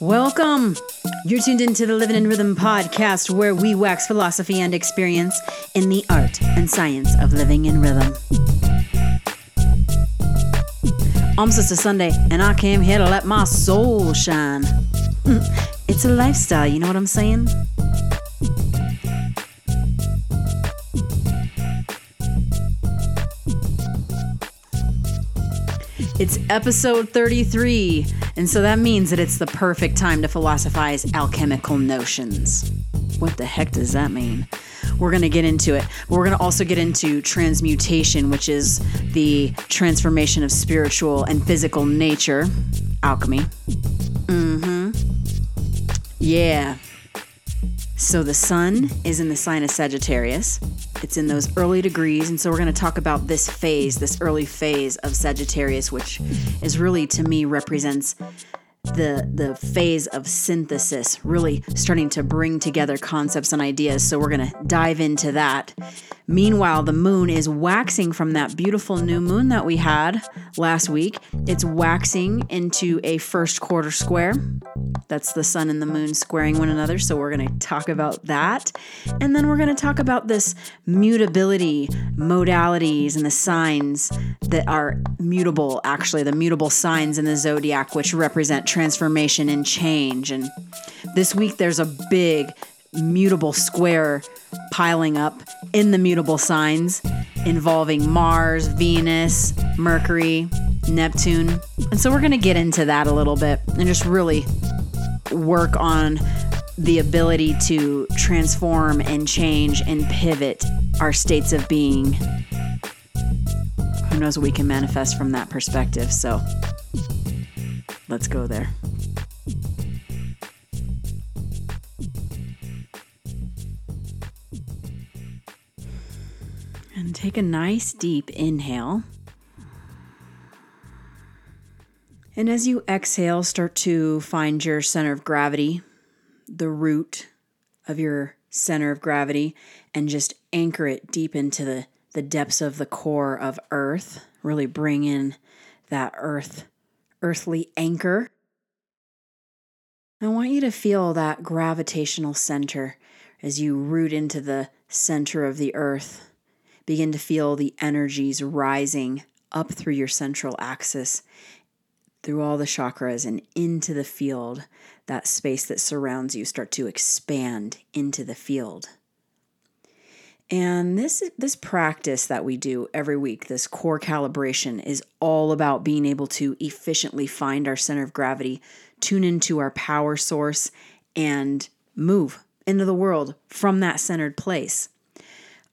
Welcome. You're tuned into the Living in Rhythm podcast, where we wax philosophy and experience in the art and science of living in rhythm. I'm Sista Sunday, and I came here to let my soul shine. It's a lifestyle, you know what I'm saying? It's episode 33, and so that means that it's the perfect time to philosophize alchemical notions. What the heck does that mean? We're going to get into it. But we're going to also get into transmutation, which is the transformation of spiritual and physical nature, alchemy. Mm hmm. Yeah. So the sun is in the sign of Sagittarius. It's in those early degrees. And so we're going to talk about this phase, this early phase of Sagittarius, which is really to me represents the the phase of synthesis, really starting to bring together concepts and ideas. So we're going to dive into that. Meanwhile, the moon is waxing from that beautiful new moon that we had last week. It's waxing into a first quarter square. That's the sun and the moon squaring one another. So we're going to talk about that. And then we're going to talk about this mutability, modalities, and the signs that are mutable, actually, the mutable signs in the zodiac, which represent transformation and change. And this week, there's a big mutable square piling up in the mutable signs involving Mars, Venus, Mercury, Neptune. And so we're going to get into that a little bit and just really work on the ability to transform and change and pivot our states of being. Who knows what we can manifest from that perspective? So let's go there. Take a nice deep inhale. And as you exhale, start to find your center of gravity, the root of your center of gravity, and just anchor it deep into the, the depths of the core of Earth. Really bring in that earth, earthly anchor. I want you to feel that gravitational center as you root into the center of the earth. Begin to feel the energies rising up through your central axis, through all the chakras, and into the field. That space that surrounds you start to expand into the field. And this this practice that we do every week, this core calibration is all about being able to efficiently find our center of gravity, tune into our power source and move into the world from that centered place.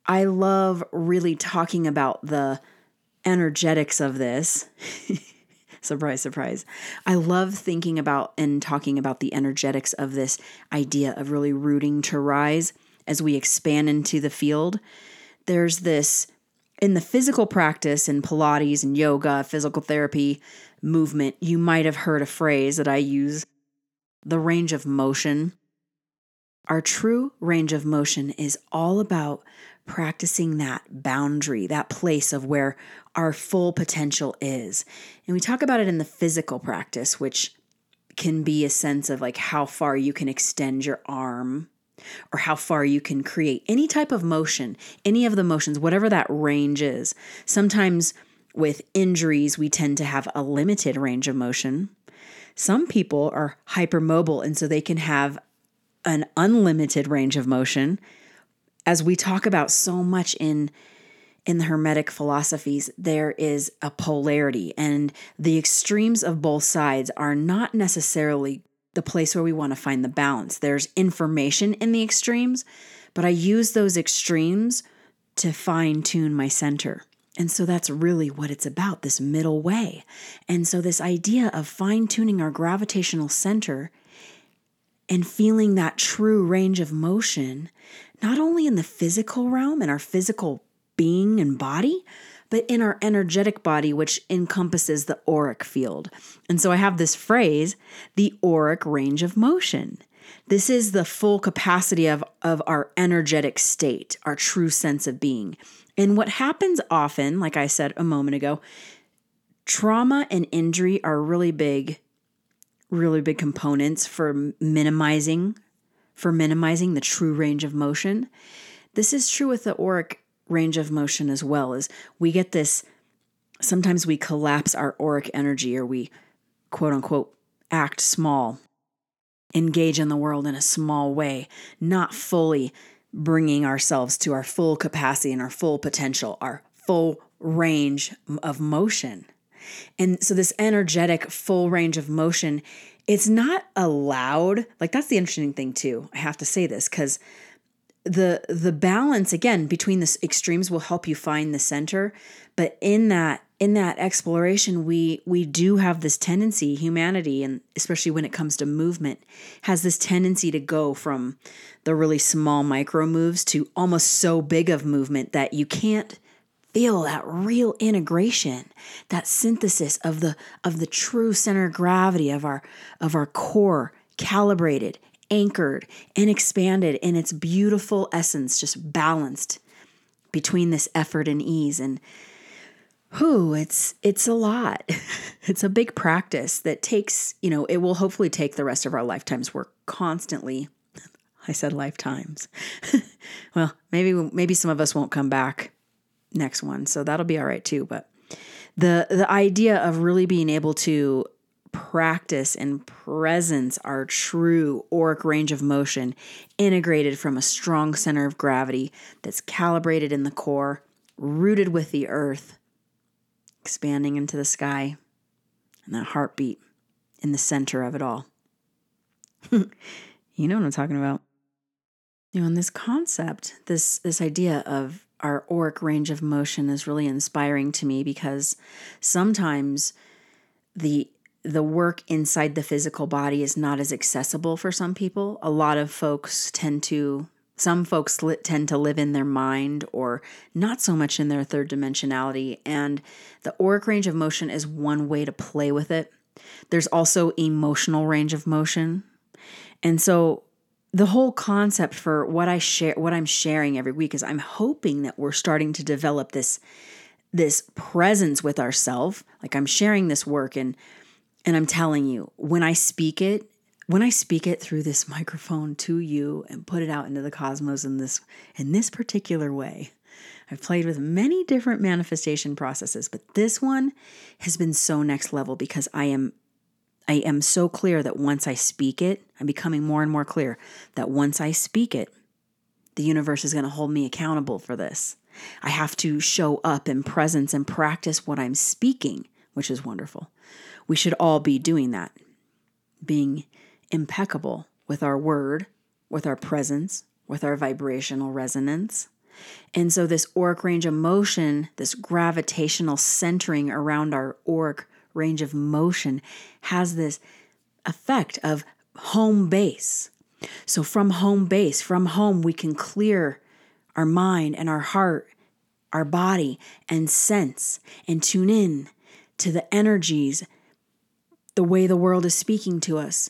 I love really talking about the energetics of this. surprise, surprise. I love thinking about and talking about the energetics of this idea of really rooting to rise as we expand into the field. There's this in the physical practice in Pilates and yoga, physical therapy, movement, you might have heard a phrase that I use the range of motion. Our true range of motion is all about practicing that boundary, that place of where our full potential is. And we talk about it in the physical practice, which can be a sense of like how far you can extend your arm or how far you can create any type of motion, any of the motions, whatever that range is. Sometimes with injuries, we tend to have a limited range of motion. Some people are hypermobile, and so they can have an unlimited range of motion as we talk about so much in in the hermetic philosophies there is a polarity and the extremes of both sides are not necessarily the place where we want to find the balance. There's information in the extremes but i use those extremes to fine tune my center. And so that's really what it's about this middle way. And so this idea of fine tuning our gravitational center and feeling that true range of motion not only in the physical realm, in our physical being and body, but in our energetic body, which encompasses the auric field. And so I have this phrase, the auric range of motion. This is the full capacity of, of our energetic state, our true sense of being. And what happens often, like I said a moment ago, trauma and injury are really big, really big components for minimizing for minimizing the true range of motion. This is true with the auric range of motion as well as we get this sometimes we collapse our auric energy or we quote unquote act small engage in the world in a small way not fully bringing ourselves to our full capacity and our full potential our full range of motion and so this energetic full range of motion it's not allowed. Like that's the interesting thing too i have to say this because the the balance again between the extremes will help you find the center but in that in that exploration we we do have this tendency humanity and especially when it comes to movement has this tendency to go from the really small micro moves to almost so big of movement that you can't feel that real integration that synthesis of the of the true center of gravity of our of our core calibrated anchored and expanded in its beautiful essence, just balanced between this effort and ease. And who it's it's a lot. it's a big practice that takes, you know, it will hopefully take the rest of our lifetimes. We're constantly I said lifetimes. well, maybe maybe some of us won't come back next one, so that'll be all right too, but the the idea of really being able to practice and presence our true auric range of motion, integrated from a strong center of gravity that's calibrated in the core, rooted with the earth, expanding into the sky, and that heartbeat in the center of it all. you know what I'm talking about. You know, and this concept, this this idea of our auric range of motion is really inspiring to me because sometimes the the work inside the physical body is not as accessible for some people. A lot of folks tend to, some folks tend to live in their mind or not so much in their third dimensionality. And the auric range of motion is one way to play with it. There's also emotional range of motion. And so the whole concept for what I share what I'm sharing every week is I'm hoping that we're starting to develop this this presence with ourselves. Like I'm sharing this work and and I'm telling you, when I speak it, when I speak it through this microphone to you and put it out into the cosmos in this in this particular way, I've played with many different manifestation processes, but this one has been so next level because I am I am so clear that once I speak it, I'm becoming more and more clear that once I speak it, the universe is going to hold me accountable for this. I have to show up in presence and practice what I'm speaking, which is wonderful. We should all be doing that, being impeccable with our word, with our presence, with our vibrational resonance. And so, this auric range of motion, this gravitational centering around our auric range of motion, has this effect of home base. So, from home base, from home, we can clear our mind and our heart, our body, and sense and tune in to the energies the way the world is speaking to us,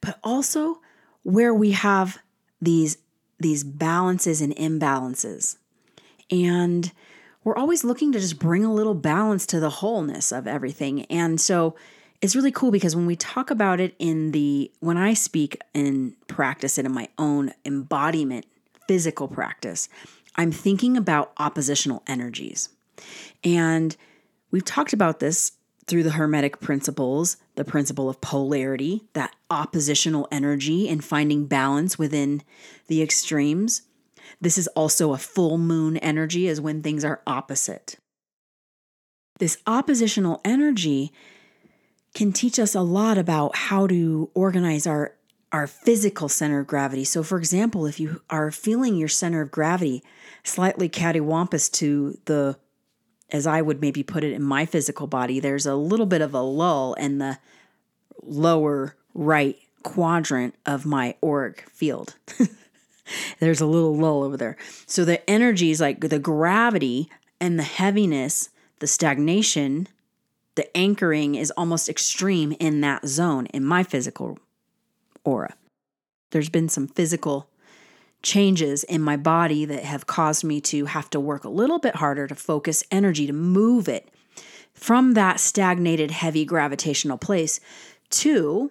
but also where we have these these balances and imbalances. And we're always looking to just bring a little balance to the wholeness of everything. And so it's really cool because when we talk about it in the when I speak and practice it in my own embodiment physical practice, I'm thinking about oppositional energies. And we've talked about this through the Hermetic principles, the principle of polarity, that oppositional energy, and finding balance within the extremes. This is also a full moon energy, as when things are opposite. This oppositional energy can teach us a lot about how to organize our, our physical center of gravity. So, for example, if you are feeling your center of gravity slightly cattywampus to the as I would maybe put it in my physical body, there's a little bit of a lull in the lower right quadrant of my auric field. there's a little lull over there. So the energies like the gravity and the heaviness, the stagnation, the anchoring is almost extreme in that zone in my physical aura. There's been some physical changes in my body that have caused me to have to work a little bit harder to focus energy to move it from that stagnated, heavy gravitational place to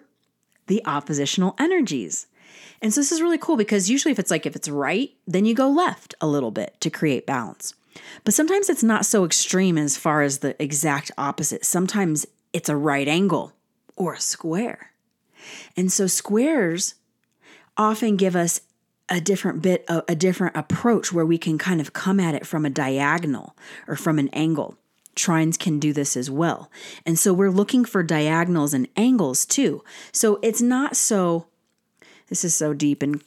the oppositional energies. And so this is really cool because usually if it's like if it's right, then you go left a little bit to create balance. But sometimes it's not so extreme as far as the exact opposite. Sometimes it's a right angle or a square. And so squares often give us a different bit, a, a different approach where we can kind of come at it from a diagonal or from an angle. Trines can do this as well. And so we're looking for diagonals and angles too. So it's not so, this is so deep and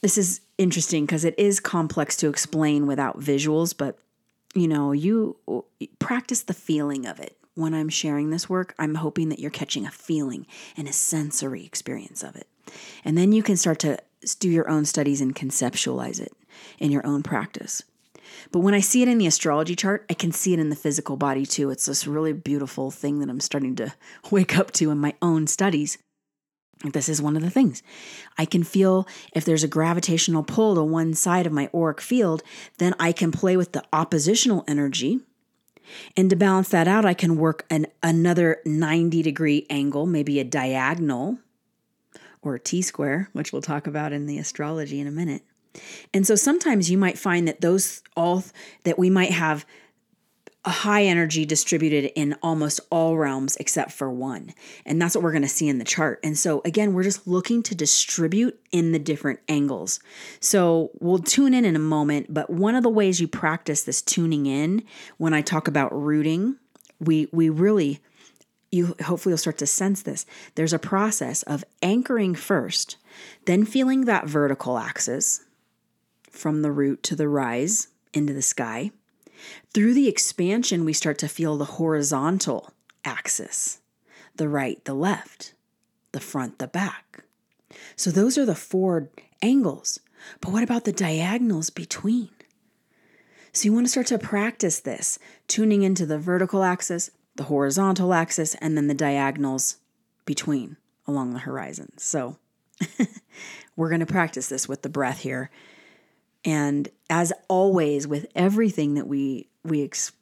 this is interesting because it is complex to explain without visuals, but you know, you practice the feeling of it. When I'm sharing this work, I'm hoping that you're catching a feeling and a sensory experience of it. And then you can start to do your own studies and conceptualize it in your own practice. But when I see it in the astrology chart, I can see it in the physical body too. It's this really beautiful thing that I'm starting to wake up to in my own studies. This is one of the things. I can feel if there's a gravitational pull to one side of my auric field, then I can play with the oppositional energy. And to balance that out, I can work an another 90 degree angle, maybe a diagonal or a T square, which we'll talk about in the astrology in a minute. And so sometimes you might find that those all that we might have high energy distributed in almost all realms except for one. And that's what we're going to see in the chart. And so, again, we're just looking to distribute in the different angles. So, we'll tune in in a moment, but one of the ways you practice this tuning in when I talk about rooting, we we really you hopefully you'll start to sense this. There's a process of anchoring first, then feeling that vertical axis from the root to the rise into the sky. Through the expansion, we start to feel the horizontal axis the right, the left, the front, the back. So those are the four angles. But what about the diagonals between? So you want to start to practice this, tuning into the vertical axis, the horizontal axis, and then the diagonals between along the horizon. So we're going to practice this with the breath here. And as always, with everything that we we ex-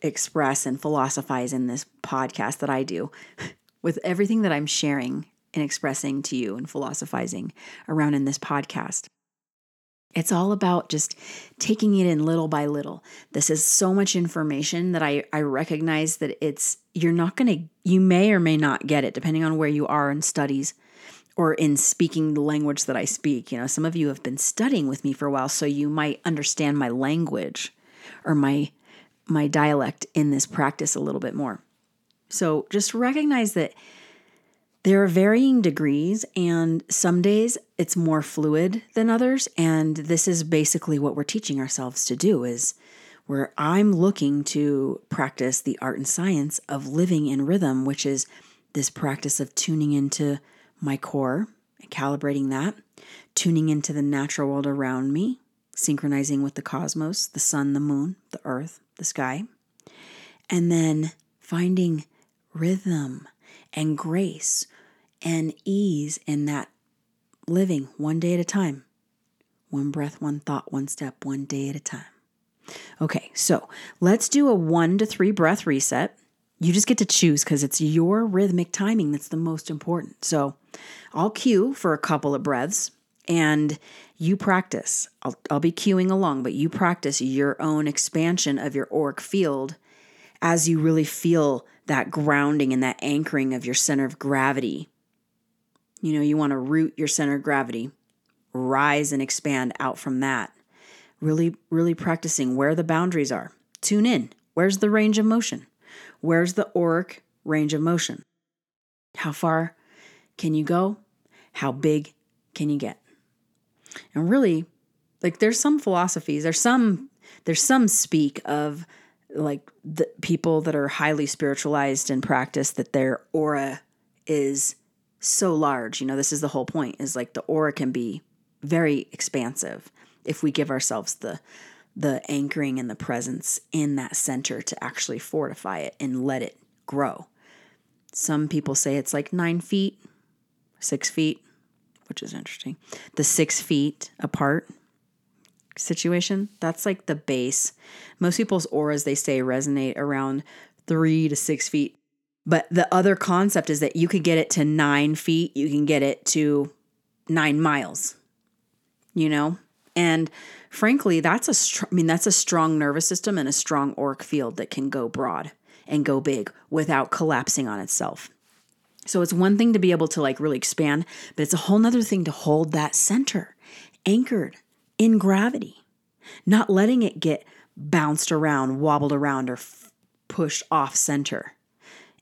express and philosophize in this podcast that I do, with everything that I'm sharing and expressing to you and philosophizing around in this podcast, it's all about just taking it in little by little. This is so much information that I, I recognize that it's, you're not going to, you may or may not get it depending on where you are in studies or in speaking the language that I speak. You know, some of you have been studying with me for a while, so you might understand my language or my my dialect in this practice a little bit more. So just recognize that there are varying degrees, and some days it's more fluid than others. And this is basically what we're teaching ourselves to do is where I'm looking to practice the art and science of living in rhythm, which is this practice of tuning into my core calibrating that, tuning into the natural world around me, synchronizing with the cosmos, the sun, the moon, the earth, the sky, and then finding rhythm and grace and ease in that living one day at a time. One breath, one thought, one step, one day at a time. Okay, so let's do a one to three breath reset. You just get to choose because it's your rhythmic timing that's the most important. So I'll cue for a couple of breaths and you practice. I'll, I'll be cueing along, but you practice your own expansion of your auric field as you really feel that grounding and that anchoring of your center of gravity. You know, you want to root your center of gravity, rise and expand out from that. Really, really practicing where the boundaries are. Tune in. Where's the range of motion? Where's the auric range of motion? How far can you go? How big can you get? And really, like there's some philosophies, there's some there's some speak of like the people that are highly spiritualized and practice that their aura is so large. You know, this is the whole point is like the aura can be very expansive if we give ourselves the the anchoring and the presence in that center to actually fortify it and let it grow. Some people say it's like nine feet, six feet, which is interesting. The six feet apart situation, that's like the base. Most people's auras, they say, resonate around three to six feet. But the other concept is that you could get it to nine feet, you can get it to nine miles, you know? And frankly, that's a str- I mean that's a strong nervous system and a strong auric field that can go broad and go big without collapsing on itself. So it's one thing to be able to like really expand, but it's a whole nother thing to hold that center anchored in gravity, not letting it get bounced around, wobbled around, or f- pushed off center.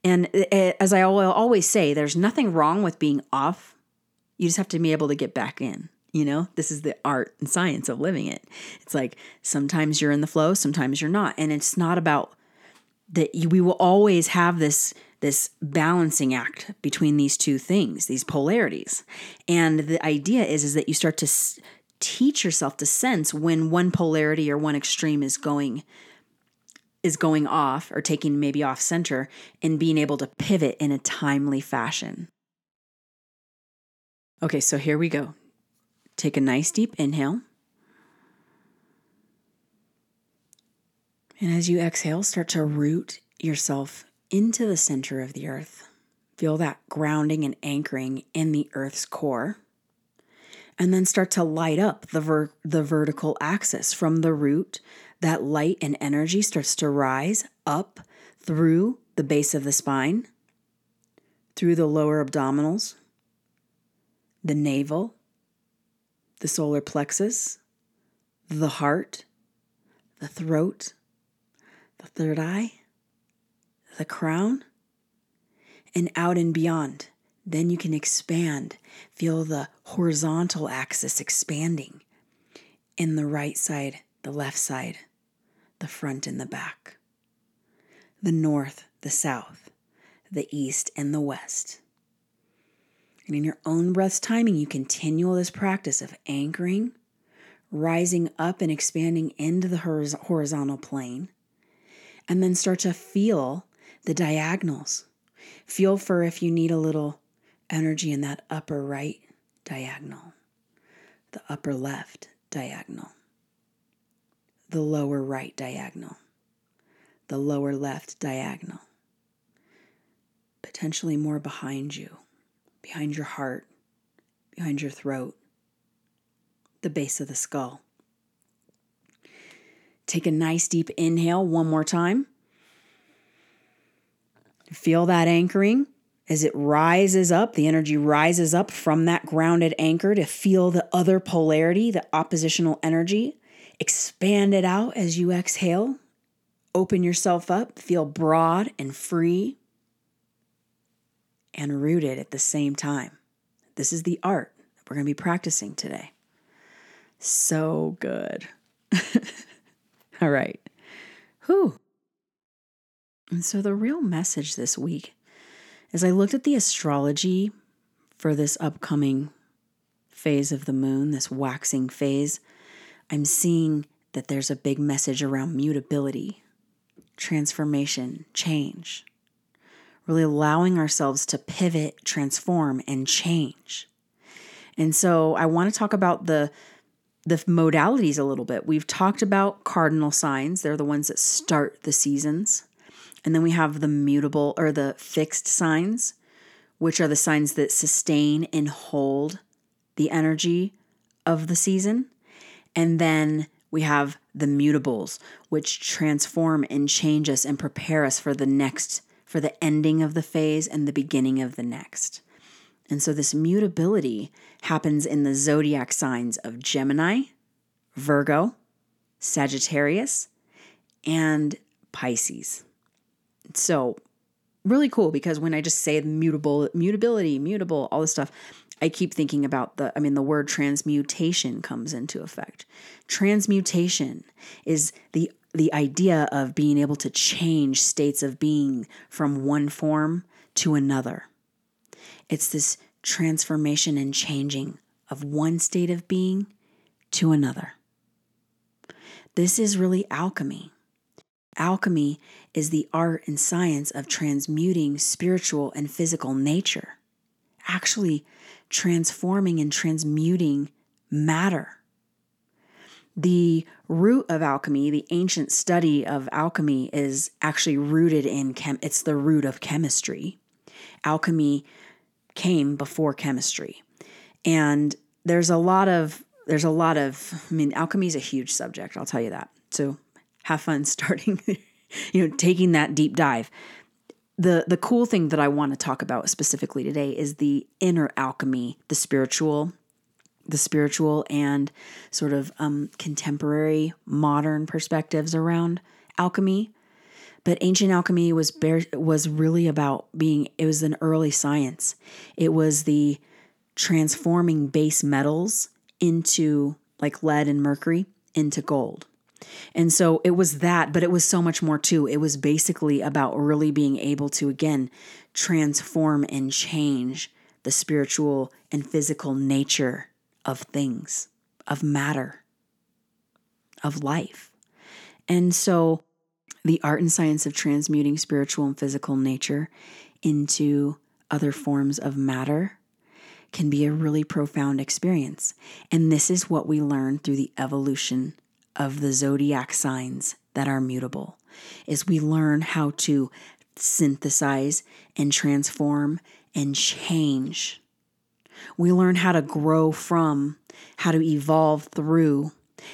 And eh, eh, as I always say, there's nothing wrong with being off. You just have to be able to get back in. You know, this is the art and science of living it. It's like sometimes you're in the flow, sometimes you're not. And it's not about that we will always have this this balancing act between these two things, these polarities. And the idea is is that you start to s- teach yourself to sense when one polarity or one extreme is going is going off or taking maybe off center and being able to pivot in a timely fashion. Okay, so here we go. Take a nice deep inhale. And as you exhale, start to root yourself into the center of the earth. Feel that grounding and anchoring in the earth's core. And then start to light up the, ver- the vertical axis from the root. That light and energy starts to rise up through the base of the spine, through the lower abdominals, the navel, the solar plexus, the heart, the throat, the third eye, the crown, and out and beyond. Then you can expand. Feel the horizontal axis expanding in the right side, the left side, the front and the back, the north, the south, the east, and the west. And in your own breath's timing, you continue this practice of anchoring, rising up and expanding into the horizontal plane, and then start to feel the diagonals. Feel for if you need a little energy in that upper right diagonal, the upper left diagonal, the lower right diagonal, the lower left diagonal, potentially more behind you, behind your heart, behind your throat, the base of the skull. Take a nice deep inhale one more time. Feel that anchoring as it rises up, the energy rises up from that grounded anchor to feel the other polarity, the oppositional energy. Expand it out as you exhale. Open yourself up, feel broad and free and rooted at the same time. This is the art that we're going to be practicing today. So good. All right. Whew. And so, the real message this week, as I looked at the astrology for this upcoming phase of the moon, this waxing phase, I'm seeing that there's a big message around mutability, transformation, change. Really allowing ourselves to pivot, transform, and change. And so I want to talk about the the modalities a little bit. We've talked about cardinal signs. They're the ones that start the seasons. And then we have the mutable or the fixed signs, which are the signs that sustain and hold the energy of the season. And then we have the mutables, which transform and change us and prepare us for the next, for the ending of the phase and the beginning of the next. And so this mutability happens in the zodiac signs of Gemini, Virgo, Sagittarius, and Pisces. So, really cool because when I just say mutable, mutability, mutable, all this stuff, I keep thinking about the, I mean, the word transmutation comes into effect. Transmutation is the the idea of being able to change states of being from one form to another. It's this transformation and changing of one state of being to another. This is really alchemy. Alchemy is the art and science of transmuting spiritual and physical nature, actually transforming and transmuting matter. The root of alchemy, the ancient study of alchemy, is actually rooted in chem. It's the root of chemistry. Alchemy came before chemistry, and there's a lot of there's a lot of. I mean, alchemy is a huge subject. I'll tell you that. So have fun starting, you know, taking that deep dive. The the cool thing that I want to talk about specifically today is the inner alchemy, the spiritual the spiritual and sort of um, contemporary modern perspectives around alchemy. But ancient alchemy was bare, was really about being. It was an early science. It was the transforming base metals into like lead and mercury into gold. And so it was that, but it was so much more too. It was basically about really being able to, again, transform and change the spiritual and physical nature of things, of matter, of life. And so the art and science of transmuting spiritual and physical nature into other forms of matter can be a really profound experience. And this is what we learn through the evolution of the zodiac signs that are mutable is we learn how to synthesize and transform and change we learn how to grow from, how to evolve through,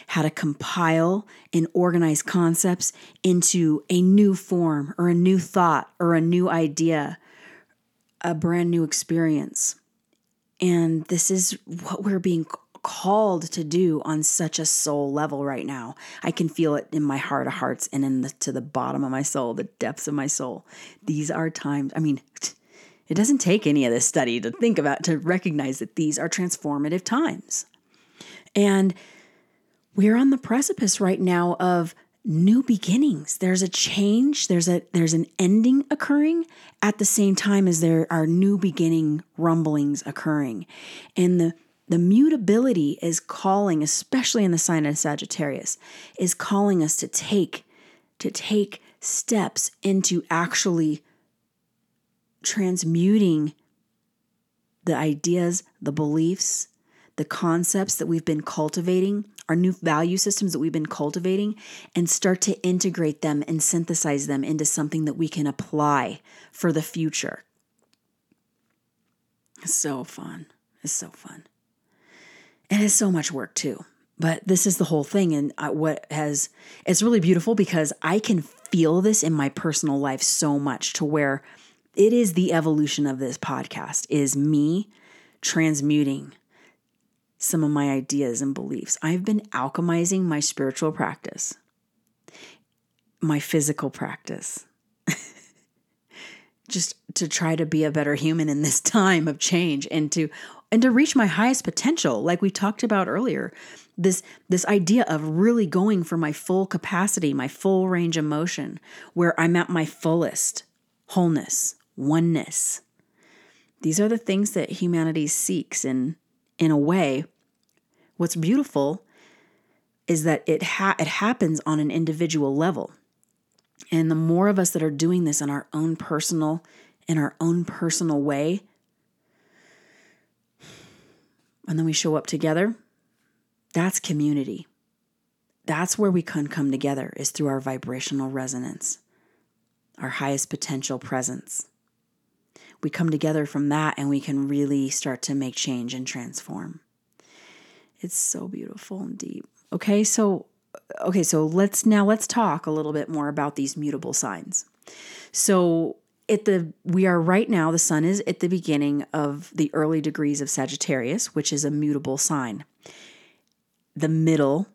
how to compile and organize concepts into a new form or a new thought or a new idea, a brand new experience. And this is what we're being called to do on such a soul level right now. I can feel it in my heart of hearts and in the to the bottom of my soul, the depths of my soul. These are times, I mean, it doesn't take any of this study to think about, to recognize that these are transformative times. And we're on the precipice right now of new beginnings. There's a change, there's a there's an ending occurring at the same time as there are new beginning rumblings occurring. And the the mutability is calling, especially in the sign of Sagittarius, is calling us to take to take steps into actually transmuting the ideas, the beliefs, the concepts that we've been cultivating, our new value systems that we've been cultivating, and start to integrate them and synthesize them into something that we can apply for the future. It's so fun. It's so fun. And it's so much work too. But this is the whole thing. And what has, it's really beautiful because I can feel this in my personal life so much to where it is the evolution of this podcast is me transmuting some of my ideas and beliefs. I've been alchemizing my spiritual practice, my physical practice, just to try to be a better human in this time of change and to and to reach my highest potential like we talked about earlier this this idea of really going for my full capacity my full range of motion where i'm at my fullest wholeness oneness. These are the things that humanity seeks and in a way what's beautiful is that it ha- it happens on an individual level. And the more of us that are doing this in our own personal in our own personal way and then we show up together, that's community. That's where we can come together is through our vibrational resonance, our highest potential presence we come together from that and we can really start to make change and transform. It's so beautiful and deep. Okay, so okay, so let's now let's talk a little bit more about these mutable signs. So at the we are right now the sun is at the beginning of the early degrees of Sagittarius, which is a mutable sign. The middle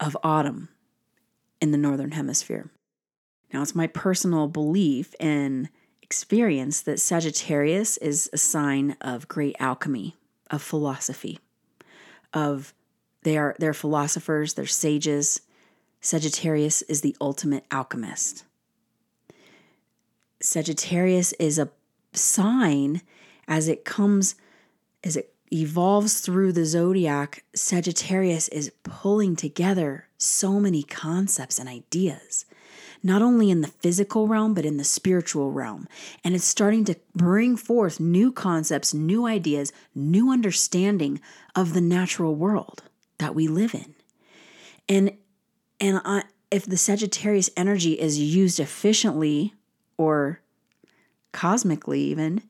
of autumn in the northern hemisphere. Now it's my personal belief in experience that Sagittarius is a sign of great alchemy, of philosophy, of they are they're philosophers, they're sages. Sagittarius is the ultimate alchemist. Sagittarius is a sign as it comes as it evolves through the zodiac, Sagittarius is pulling together so many concepts and ideas not only in the physical realm, but in the spiritual realm. And it's starting to bring forth new concepts, new ideas, new understanding of the natural world that we live in. And and I, if the Sagittarius energy is used efficiently or cosmically even,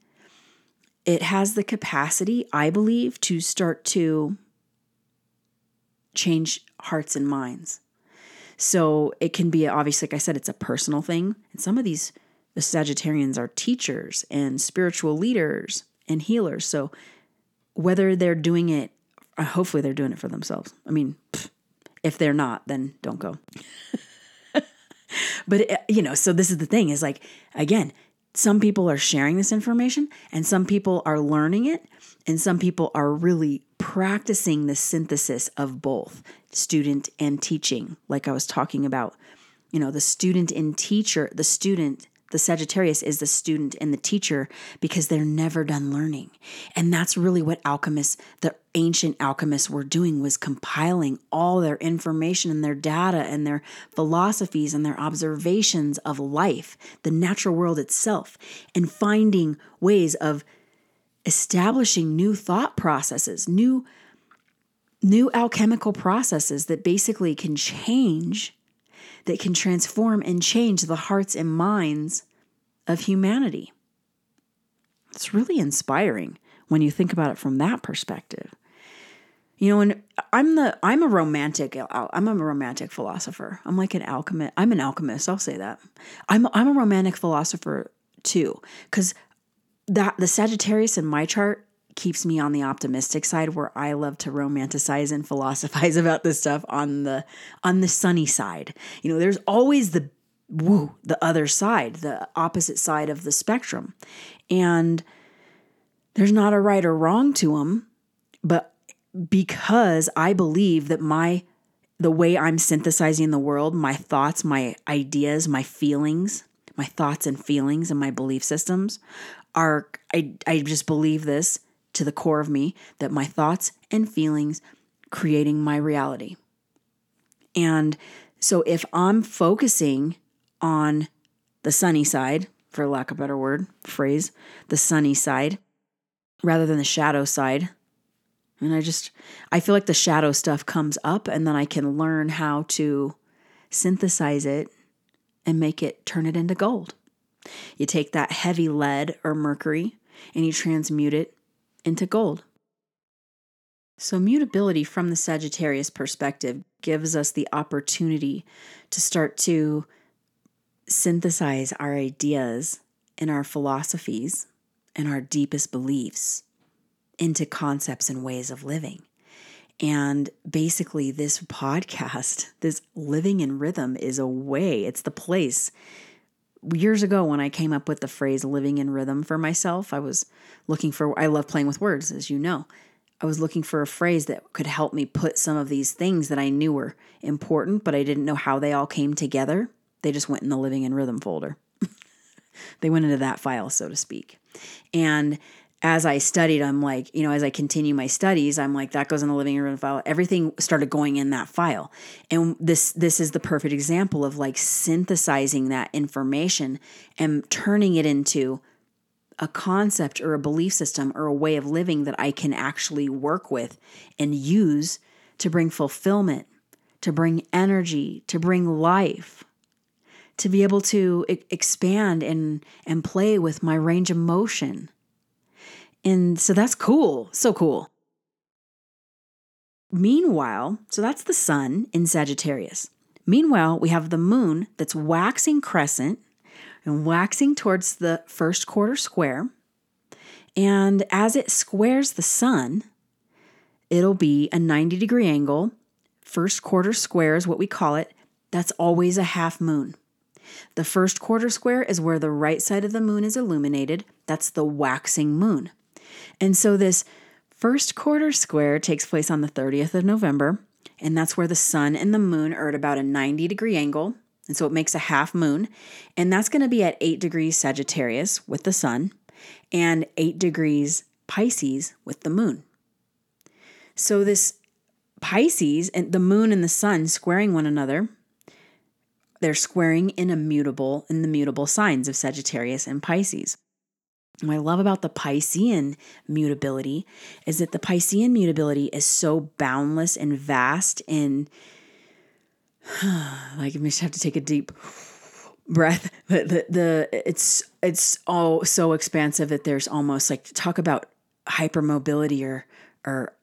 it has the capacity, I believe, to start to change hearts and minds. So it can be obviously, like I said, it's a personal thing. And some of these the Sagittarians are teachers and spiritual leaders and healers. So whether they're doing it, uh, hopefully they're doing it for themselves. I mean, if they're not, then don't go. but, uh, you know, so this is the thing is like, again, some people are sharing this information and some people are learning it and some people are really practicing the synthesis of both student and teaching like i was talking about. You know the student and teacher the student the Sagittarius is the student and the teacher because they're never done learning. And that's really what alchemists, the ancient alchemists were doing was compiling all their information and their data and their philosophies and their observations of life, the natural world itself, and finding ways of establishing new thought processes, new new alchemical processes that basically can change that can transform and change the hearts and minds of humanity. It's really inspiring when you think about it from that perspective. You know, and I'm the I'm a romantic I'm a romantic philosopher. I'm like an alchemist. I'm an alchemist. I'll say that. I'm I'm a romantic philosopher too, because that the Sagittarius in my chart keeps me on the optimistic side where I love to romanticize and philosophize about this stuff on the on the sunny side. You know, there's always the woo, the other side, the opposite side of the spectrum. And there's not a right or wrong to them, but because I believe that my the way I'm synthesizing the world, my thoughts, my ideas, my feelings, my thoughts and feelings and my belief systems are I I just believe this to the core of me that my thoughts and feelings creating my reality. And so if I'm focusing on the sunny side, for lack of a better word, phrase, the sunny side, rather than the shadow side, and I just, I feel like the shadow stuff comes up and then I can learn how to synthesize it and make it, turn it into gold. You take that heavy lead or mercury and you transmute it into gold. So, mutability from the Sagittarius perspective gives us the opportunity to start to synthesize our ideas and our philosophies and our deepest beliefs into concepts and ways of living. And basically, this podcast, this living in rhythm, is a way, it's the place years ago when I came up with the phrase living in rhythm for myself, I was looking for, I love playing with words, as you know. I was looking for a phrase that could help me put some of these things that I knew were important, but I didn't know how they all came together. They just went in the living in rhythm folder. they went into that file, so to speak. And as I studied, I'm like, you know, as I continue my studies, I'm like, that goes in the living room file. Everything started going in that file. And this this is the perfect example of like synthesizing that information and turning it into a concept or a belief system or a way of living that I can actually work with and use to bring fulfillment, to bring energy, to bring life, to be able to expand and and play with my range of motion and so that's cool. So cool. Meanwhile, so that's the sun in Sagittarius. Meanwhile, we have the moon that's waxing crescent and waxing towards the first quarter square. And as it squares the sun, it'll be a 90 degree angle. First quarter square is what we call it. That's always a half moon. The first quarter square is where the right side of the moon is illuminated. That's the waxing moon. And so this first quarter square takes place on the 30th of November, and that's where the sun and the moon are at about a 90 degree angle. And so it makes a half moon. And that's going to be at 8 degrees Sagittarius with the sun and 8 degrees Pisces with the moon. So this Pisces and the moon and the sun squaring one another, they're squaring in immutable in the mutable signs of Sagittarius and Pisces. What I love about the Piscean mutability is that the Piscean mutability is so boundless and vast and like you just have to take a deep breath. But the, the it's it's all so expansive that there's almost like talk about hypermobility or or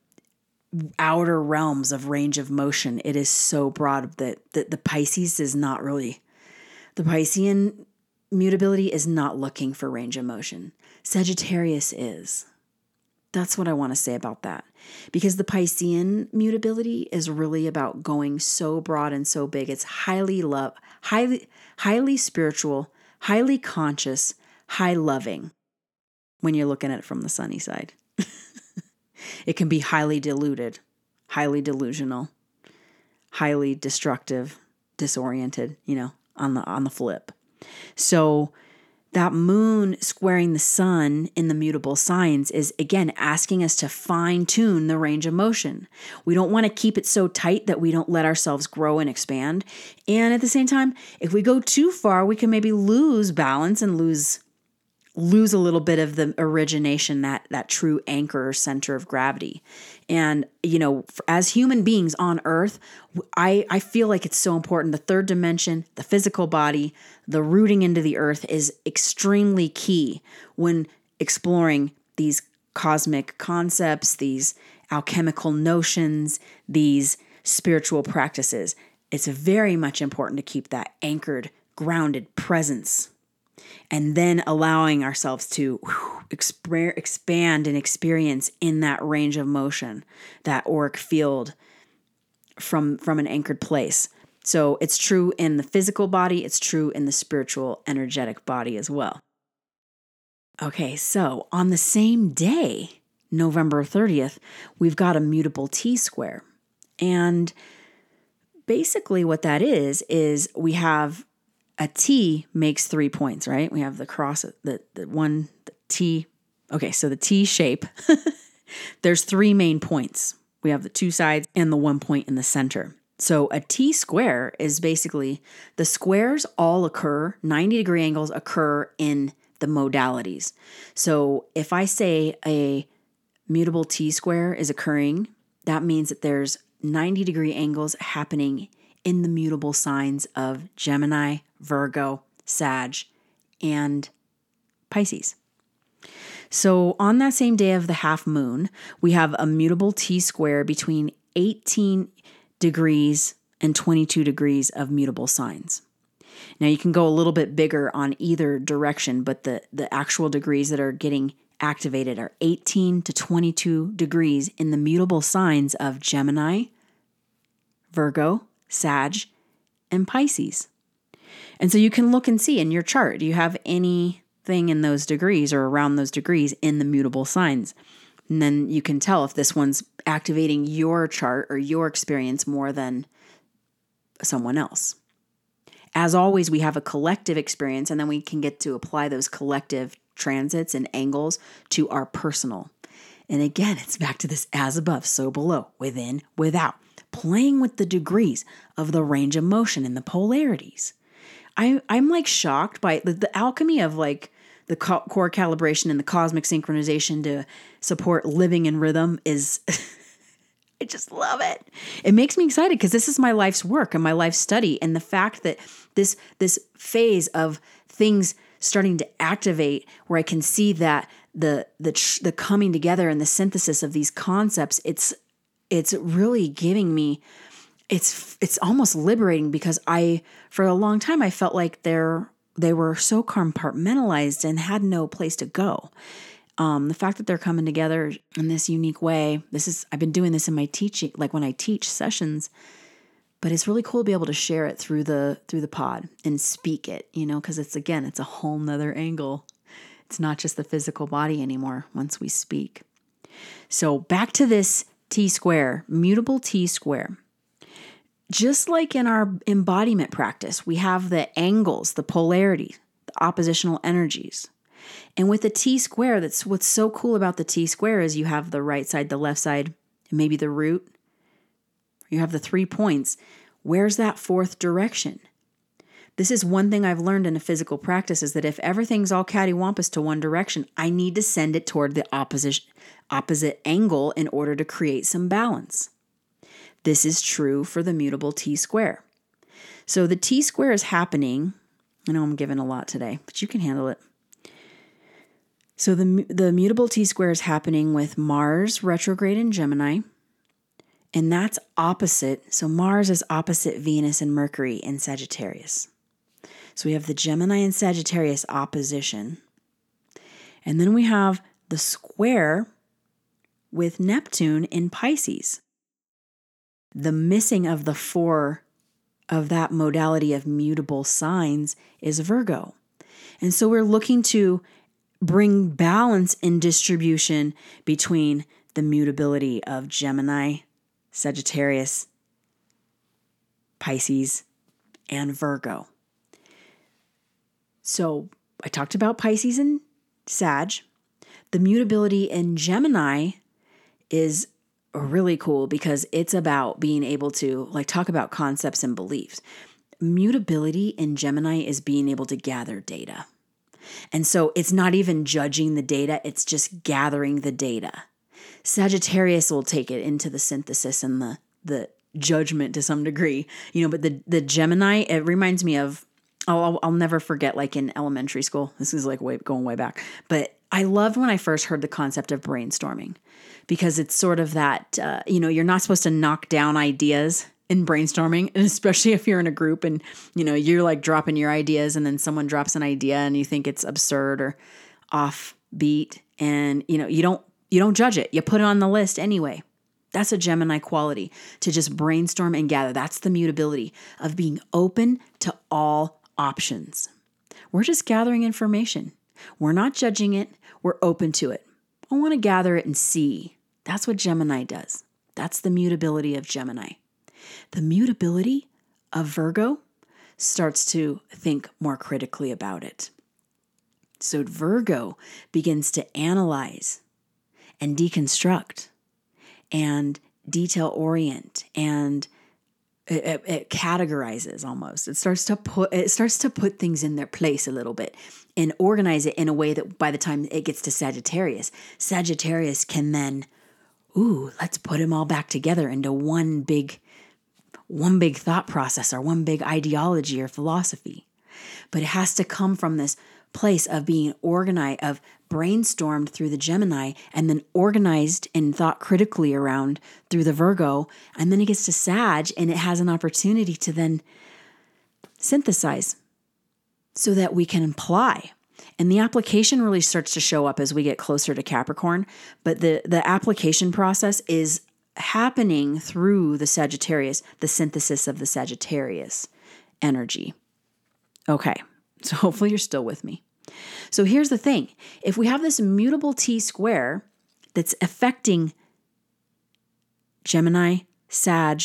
outer realms of range of motion. It is so broad that, that the Pisces is not really the Piscean mutability is not looking for range of motion. Sagittarius is. That's what I want to say about that. Because the Piscean mutability is really about going so broad and so big. It's highly love, highly highly spiritual, highly conscious, high loving when you're looking at it from the sunny side. it can be highly diluted, highly delusional, highly destructive, disoriented, you know, on the on the flip. So that moon squaring the sun in the mutable signs is again asking us to fine tune the range of motion. We don't want to keep it so tight that we don't let ourselves grow and expand. And at the same time, if we go too far, we can maybe lose balance and lose lose a little bit of the origination that that true anchor center of gravity. And you know as human beings on earth i i feel like it's so important. The third dimension the physical body the rooting into the earth is extremely key when exploring these cosmic concepts these alchemical notions these spiritual practices. It's very much important to keep that anchored grounded presence and then allowing ourselves to whew, expand and experience in that range of motion, that auric field from from an anchored place. So it's true in the physical body, it's true in the spiritual energetic body as well. Okay, so on the same day, November 30th, we've got a mutable T square. And basically what that is is we have a T makes three points, right? We have the cross, the, the one, the T. Okay, so the T shape, there's three main points. We have the two sides and the one point in the center. So a T square is basically the squares all occur, 90 degree angles occur in the modalities. So if I say a mutable T square is occurring, that means that there's 90 degree angles happening in the mutable signs of Gemini, Virgo, Sag, and Pisces. So, on that same day of the half moon, we have a mutable T square between 18 degrees and 22 degrees of mutable signs. Now, you can go a little bit bigger on either direction, but the, the actual degrees that are getting activated are 18 to 22 degrees in the mutable signs of Gemini, Virgo, Sag, and Pisces. And so you can look and see in your chart, do you have anything in those degrees or around those degrees in the mutable signs? And then you can tell if this one's activating your chart or your experience more than someone else. As always, we have a collective experience, and then we can get to apply those collective transits and angles to our personal. And again, it's back to this as above, so below, within, without, playing with the degrees of the range of motion and the polarities. I I'm like shocked by the, the alchemy of like the core calibration and the cosmic synchronization to support living in rhythm is I just love it. It makes me excited because this is my life's work and my life's study and the fact that this this phase of things starting to activate where I can see that the the the coming together and the synthesis of these concepts it's it's really giving me it's it's almost liberating because I for a long time I felt like they're they were so compartmentalized and had no place to go. Um, the fact that they're coming together in this unique way, this is I've been doing this in my teaching, like when I teach sessions, but it's really cool to be able to share it through the through the pod and speak it, you know, because it's again, it's a whole nother angle. It's not just the physical body anymore once we speak. So back to this T square, mutable T square just like in our embodiment practice, we have the angles, the polarity, the oppositional energies. And with the T square, that's what's so cool about the T square is you have the right side, the left side, and maybe the root. You have the three points. Where's that fourth direction? This is one thing I've learned in a physical practice is that if everything's all cattywampus to one direction, I need to send it toward the opposite opposite angle in order to create some balance. This is true for the mutable t square. So the T square is happening. I know I'm giving a lot today, but you can handle it. So the the mutable T square is happening with Mars retrograde in Gemini. And that's opposite. So Mars is opposite Venus and Mercury in Sagittarius. So we have the Gemini and Sagittarius opposition. And then we have the square with Neptune in Pisces. The missing of the four of that modality of mutable signs is Virgo. And so we're looking to bring balance in distribution between the mutability of Gemini, Sagittarius, Pisces, and Virgo. So I talked about Pisces and Sag. The mutability in Gemini is really cool because it's about being able to like talk about concepts and beliefs. Mutability in Gemini is being able to gather data. And so it's not even judging the data, it's just gathering the data. Sagittarius will take it into the synthesis and the the judgment to some degree, you know, but the the Gemini it reminds me of oh I'll, I'll never forget like in elementary school. This is like way going way back. But I loved when I first heard the concept of brainstorming because it's sort of that, uh, you know, you're not supposed to knock down ideas in brainstorming, and especially if you're in a group and, you know, you're like dropping your ideas and then someone drops an idea and you think it's absurd or offbeat and, you know, you don't you don't judge it. You put it on the list anyway. That's a Gemini quality to just brainstorm and gather. That's the mutability of being open to all options. We're just gathering information. We're not judging it, we're open to it. I want to gather it and see. That's what Gemini does. That's the mutability of Gemini. The mutability of Virgo starts to think more critically about it. So Virgo begins to analyze and deconstruct and detail orient and it, it, it, categorizes almost. It starts to put it starts to put things in their place a little bit and organize it in a way that by the time it gets to sagittarius sagittarius can then ooh let's put them all back together into one big one big thought process or one big ideology or philosophy. But it has to come from this place of being organized of brainstormed through the Gemini and then organized and thought critically around through the Virgo. And then it gets to Sag and it has an opportunity to then synthesize so that we can apply. And the application really starts to show up as we get closer to Capricorn, but the the application process is happening through the Sagittarius, the synthesis of the Sagittarius energy. Okay. So hopefully you're still with me. So here's the thing if we have this mutable T square that's affecting Gemini, Sag,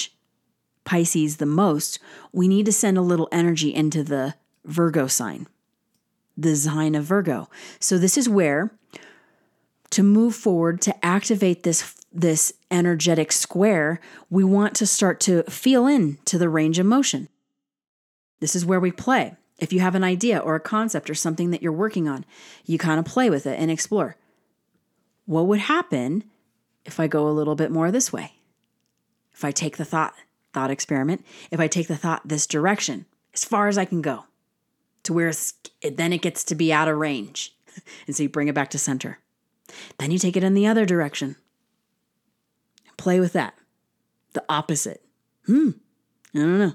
Pisces the most, we need to send a little energy into the Virgo sign, the sign of Virgo. So this is where to move forward to activate this this energetic square, we want to start to feel in to the range of motion. This is where we play. If you have an idea or a concept or something that you're working on, you kind of play with it and explore. What would happen if I go a little bit more this way? If I take the thought thought experiment, if I take the thought this direction, as far as I can go, to where then it gets to be out of range. and so you bring it back to center. Then you take it in the other direction. Play with that. The opposite. Hmm. I don't know.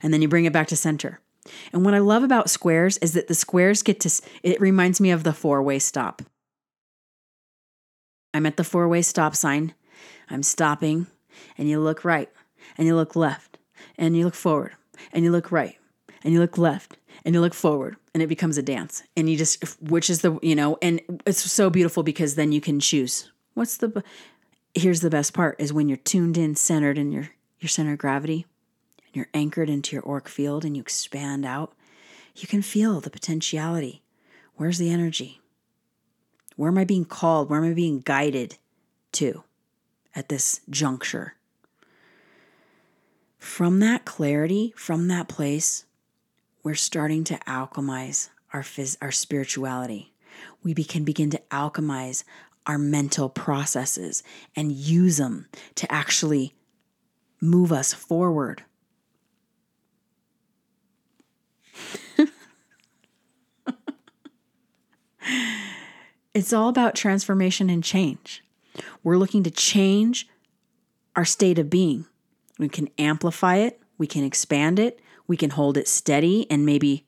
And then you bring it back to center. And what I love about squares is that the squares get to, it reminds me of the four way stop. I'm at the four way stop sign. I'm stopping, and you look right, and you look left, and you look forward, and you look right, and you look left, and you look forward, and it becomes a dance. And you just, which is the, you know, and it's so beautiful because then you can choose. What's the, here's the best part is when you're tuned in, centered in your, your center of gravity, and you're anchored into your auric field and you expand out, you can feel the potentiality. Where's the energy? Where am I being called? Where am I being guided to at this juncture? From that clarity, from that place, we're starting to alchemize our phys- our spirituality. We be- can begin to alchemize our mental processes and use them to actually move us forward it's all about transformation and change. We're looking to change our state of being. We can amplify it, we can expand it, we can hold it steady and maybe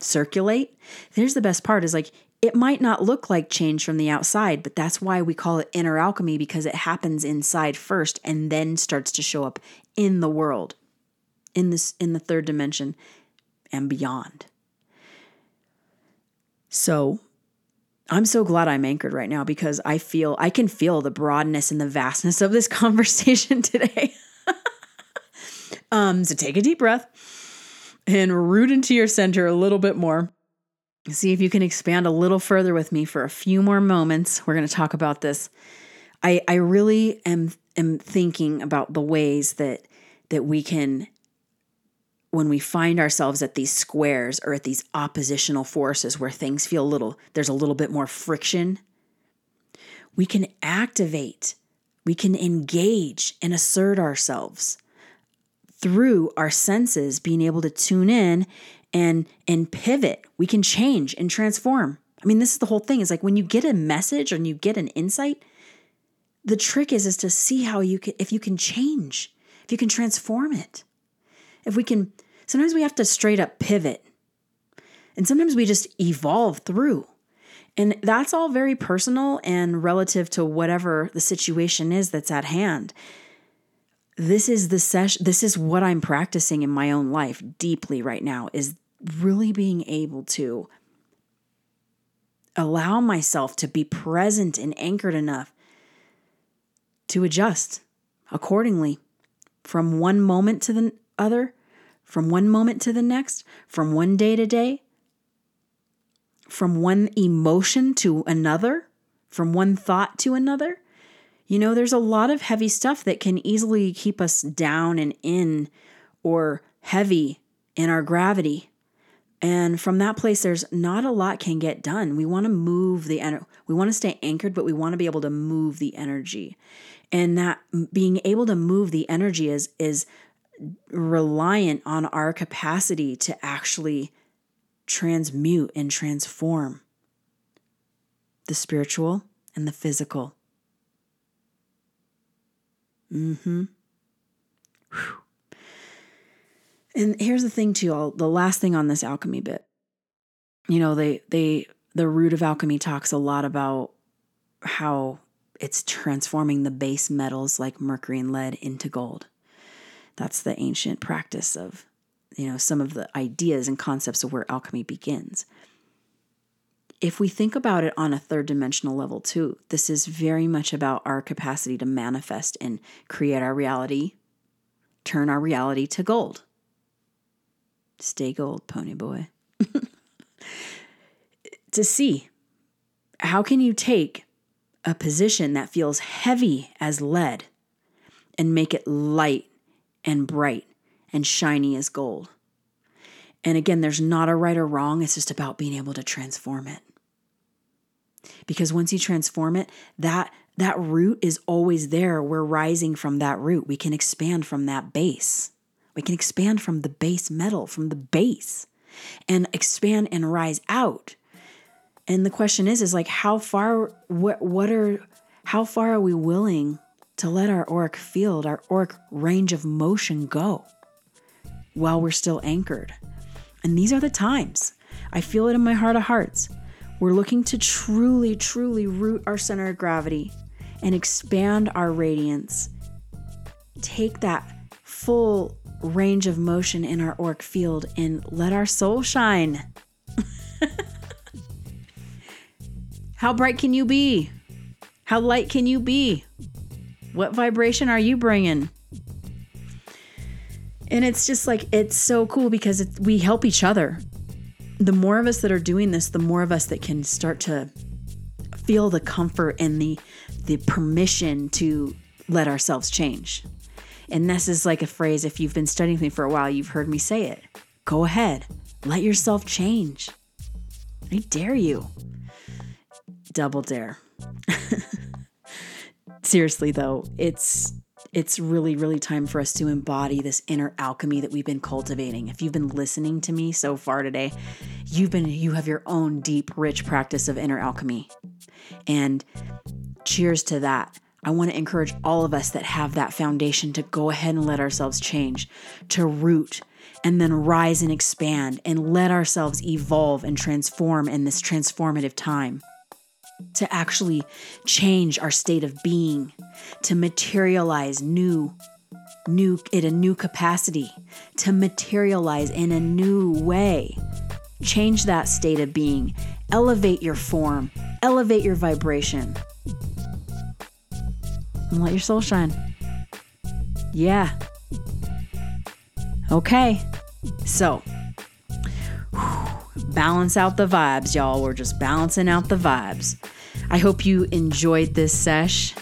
circulate. Here's the best part is like it might not look like change from the outside, but that's why we call it inner alchemy because it happens inside first and then starts to show up in the world, in this in the third dimension and beyond. So, I'm so glad I'm anchored right now because I feel I can feel the broadness and the vastness of this conversation today. um, so take a deep breath and root into your center a little bit more. See if you can expand a little further with me for a few more moments. We're going to talk about this. I I really am am thinking about the ways that that we can when we find ourselves at these squares or at these oppositional forces where things feel a little there's a little bit more friction we can activate we can engage and assert ourselves through our senses being able to tune in and and pivot. We can change and transform. I mean this is the whole thing. Is like when you get a message and you get an insight the trick is is to see how you can if you can change if you can transform it if we can sometimes we have to straight up pivot. And sometimes we just evolve through. And that's all very personal and relative to whatever the situation is that's at hand. This is the session this is what i'm practicing in my own life deeply right now is really being able to allow myself to be present and anchored enough to adjust accordingly from one moment to the other from one moment to the next from one day to day from one emotion to another from one thought to another you know, there's a lot of heavy stuff that can easily keep us down and in or heavy in our gravity. And from that place, there's not a lot can get done. We want to move the energy. We want to stay anchored, but we want to be able to move the energy. And that being able to move the energy is is reliant on our capacity to actually transmute and transform the spiritual and the physical. Mm-hmm. And here's the thing, too. The last thing on this alchemy bit. You know, they they the root of alchemy talks a lot about how it's transforming the base metals like mercury and lead into gold. That's the ancient practice of, you know, some of the ideas and concepts of where alchemy begins if we think about it on a third dimensional level too, this is very much about our capacity to manifest and create our reality, turn our reality to gold. Stay gold, Ponyboy. to see how can you take a position that feels heavy as lead and make it light and bright and shiny as gold. And again, there's not a right or wrong, it's just about being able to transform it. Because once you transform it that that root is always there. We're rising from that root. We can expand from that base. We can expand from the base metal from the base and expand and rise out. And the question is is like how far what what are how far are we willing to let our auric field our auric range of motion go while we're still anchored and these are the times i feel it in my heart of hearts we're looking to truly, truly root our center of gravity and expand our radiance. Take that full range of motion in our auric field and let our soul shine. How bright can you be? How light can you be? What vibration are you bringing? And it's just like, it's so cool because we help each other the more of us that are doing this, the more of us that can start to feel the comfort and the the permission to let ourselves change. And this is like a phrase if you've been studying me for a while, you've heard me say it. Go ahead. Let yourself change. I dare you. Double dare. Seriously though, it's it's really, really time for us to embody this inner alchemy that we've been cultivating. If you've been listening to me so far today, you've been you have your own deep, rich practice of inner alchemy. And cheers to that. I want to encourage all of us that have that foundation to go ahead and let ourselves change, to root, and then rise and expand and let ourselves evolve and transform in this transformative time. To actually change our state of being, to materialize new, new in a new capacity, to materialize in a new way. Change that state of being, elevate your form, elevate your vibration, and let your soul shine. Yeah. Okay. So, balance out the vibes, y'all. We're just balancing out the vibes. I hope you enjoyed this sesh.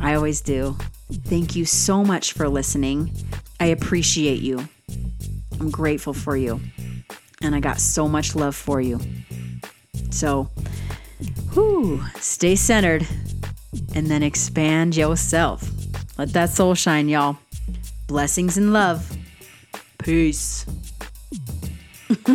I always do. Thank you so much for listening. I appreciate you. I'm grateful for you. And I got so much love for you. So, whoo, stay centered and then expand yourself. Let that soul shine, y'all. Blessings and love. Peace.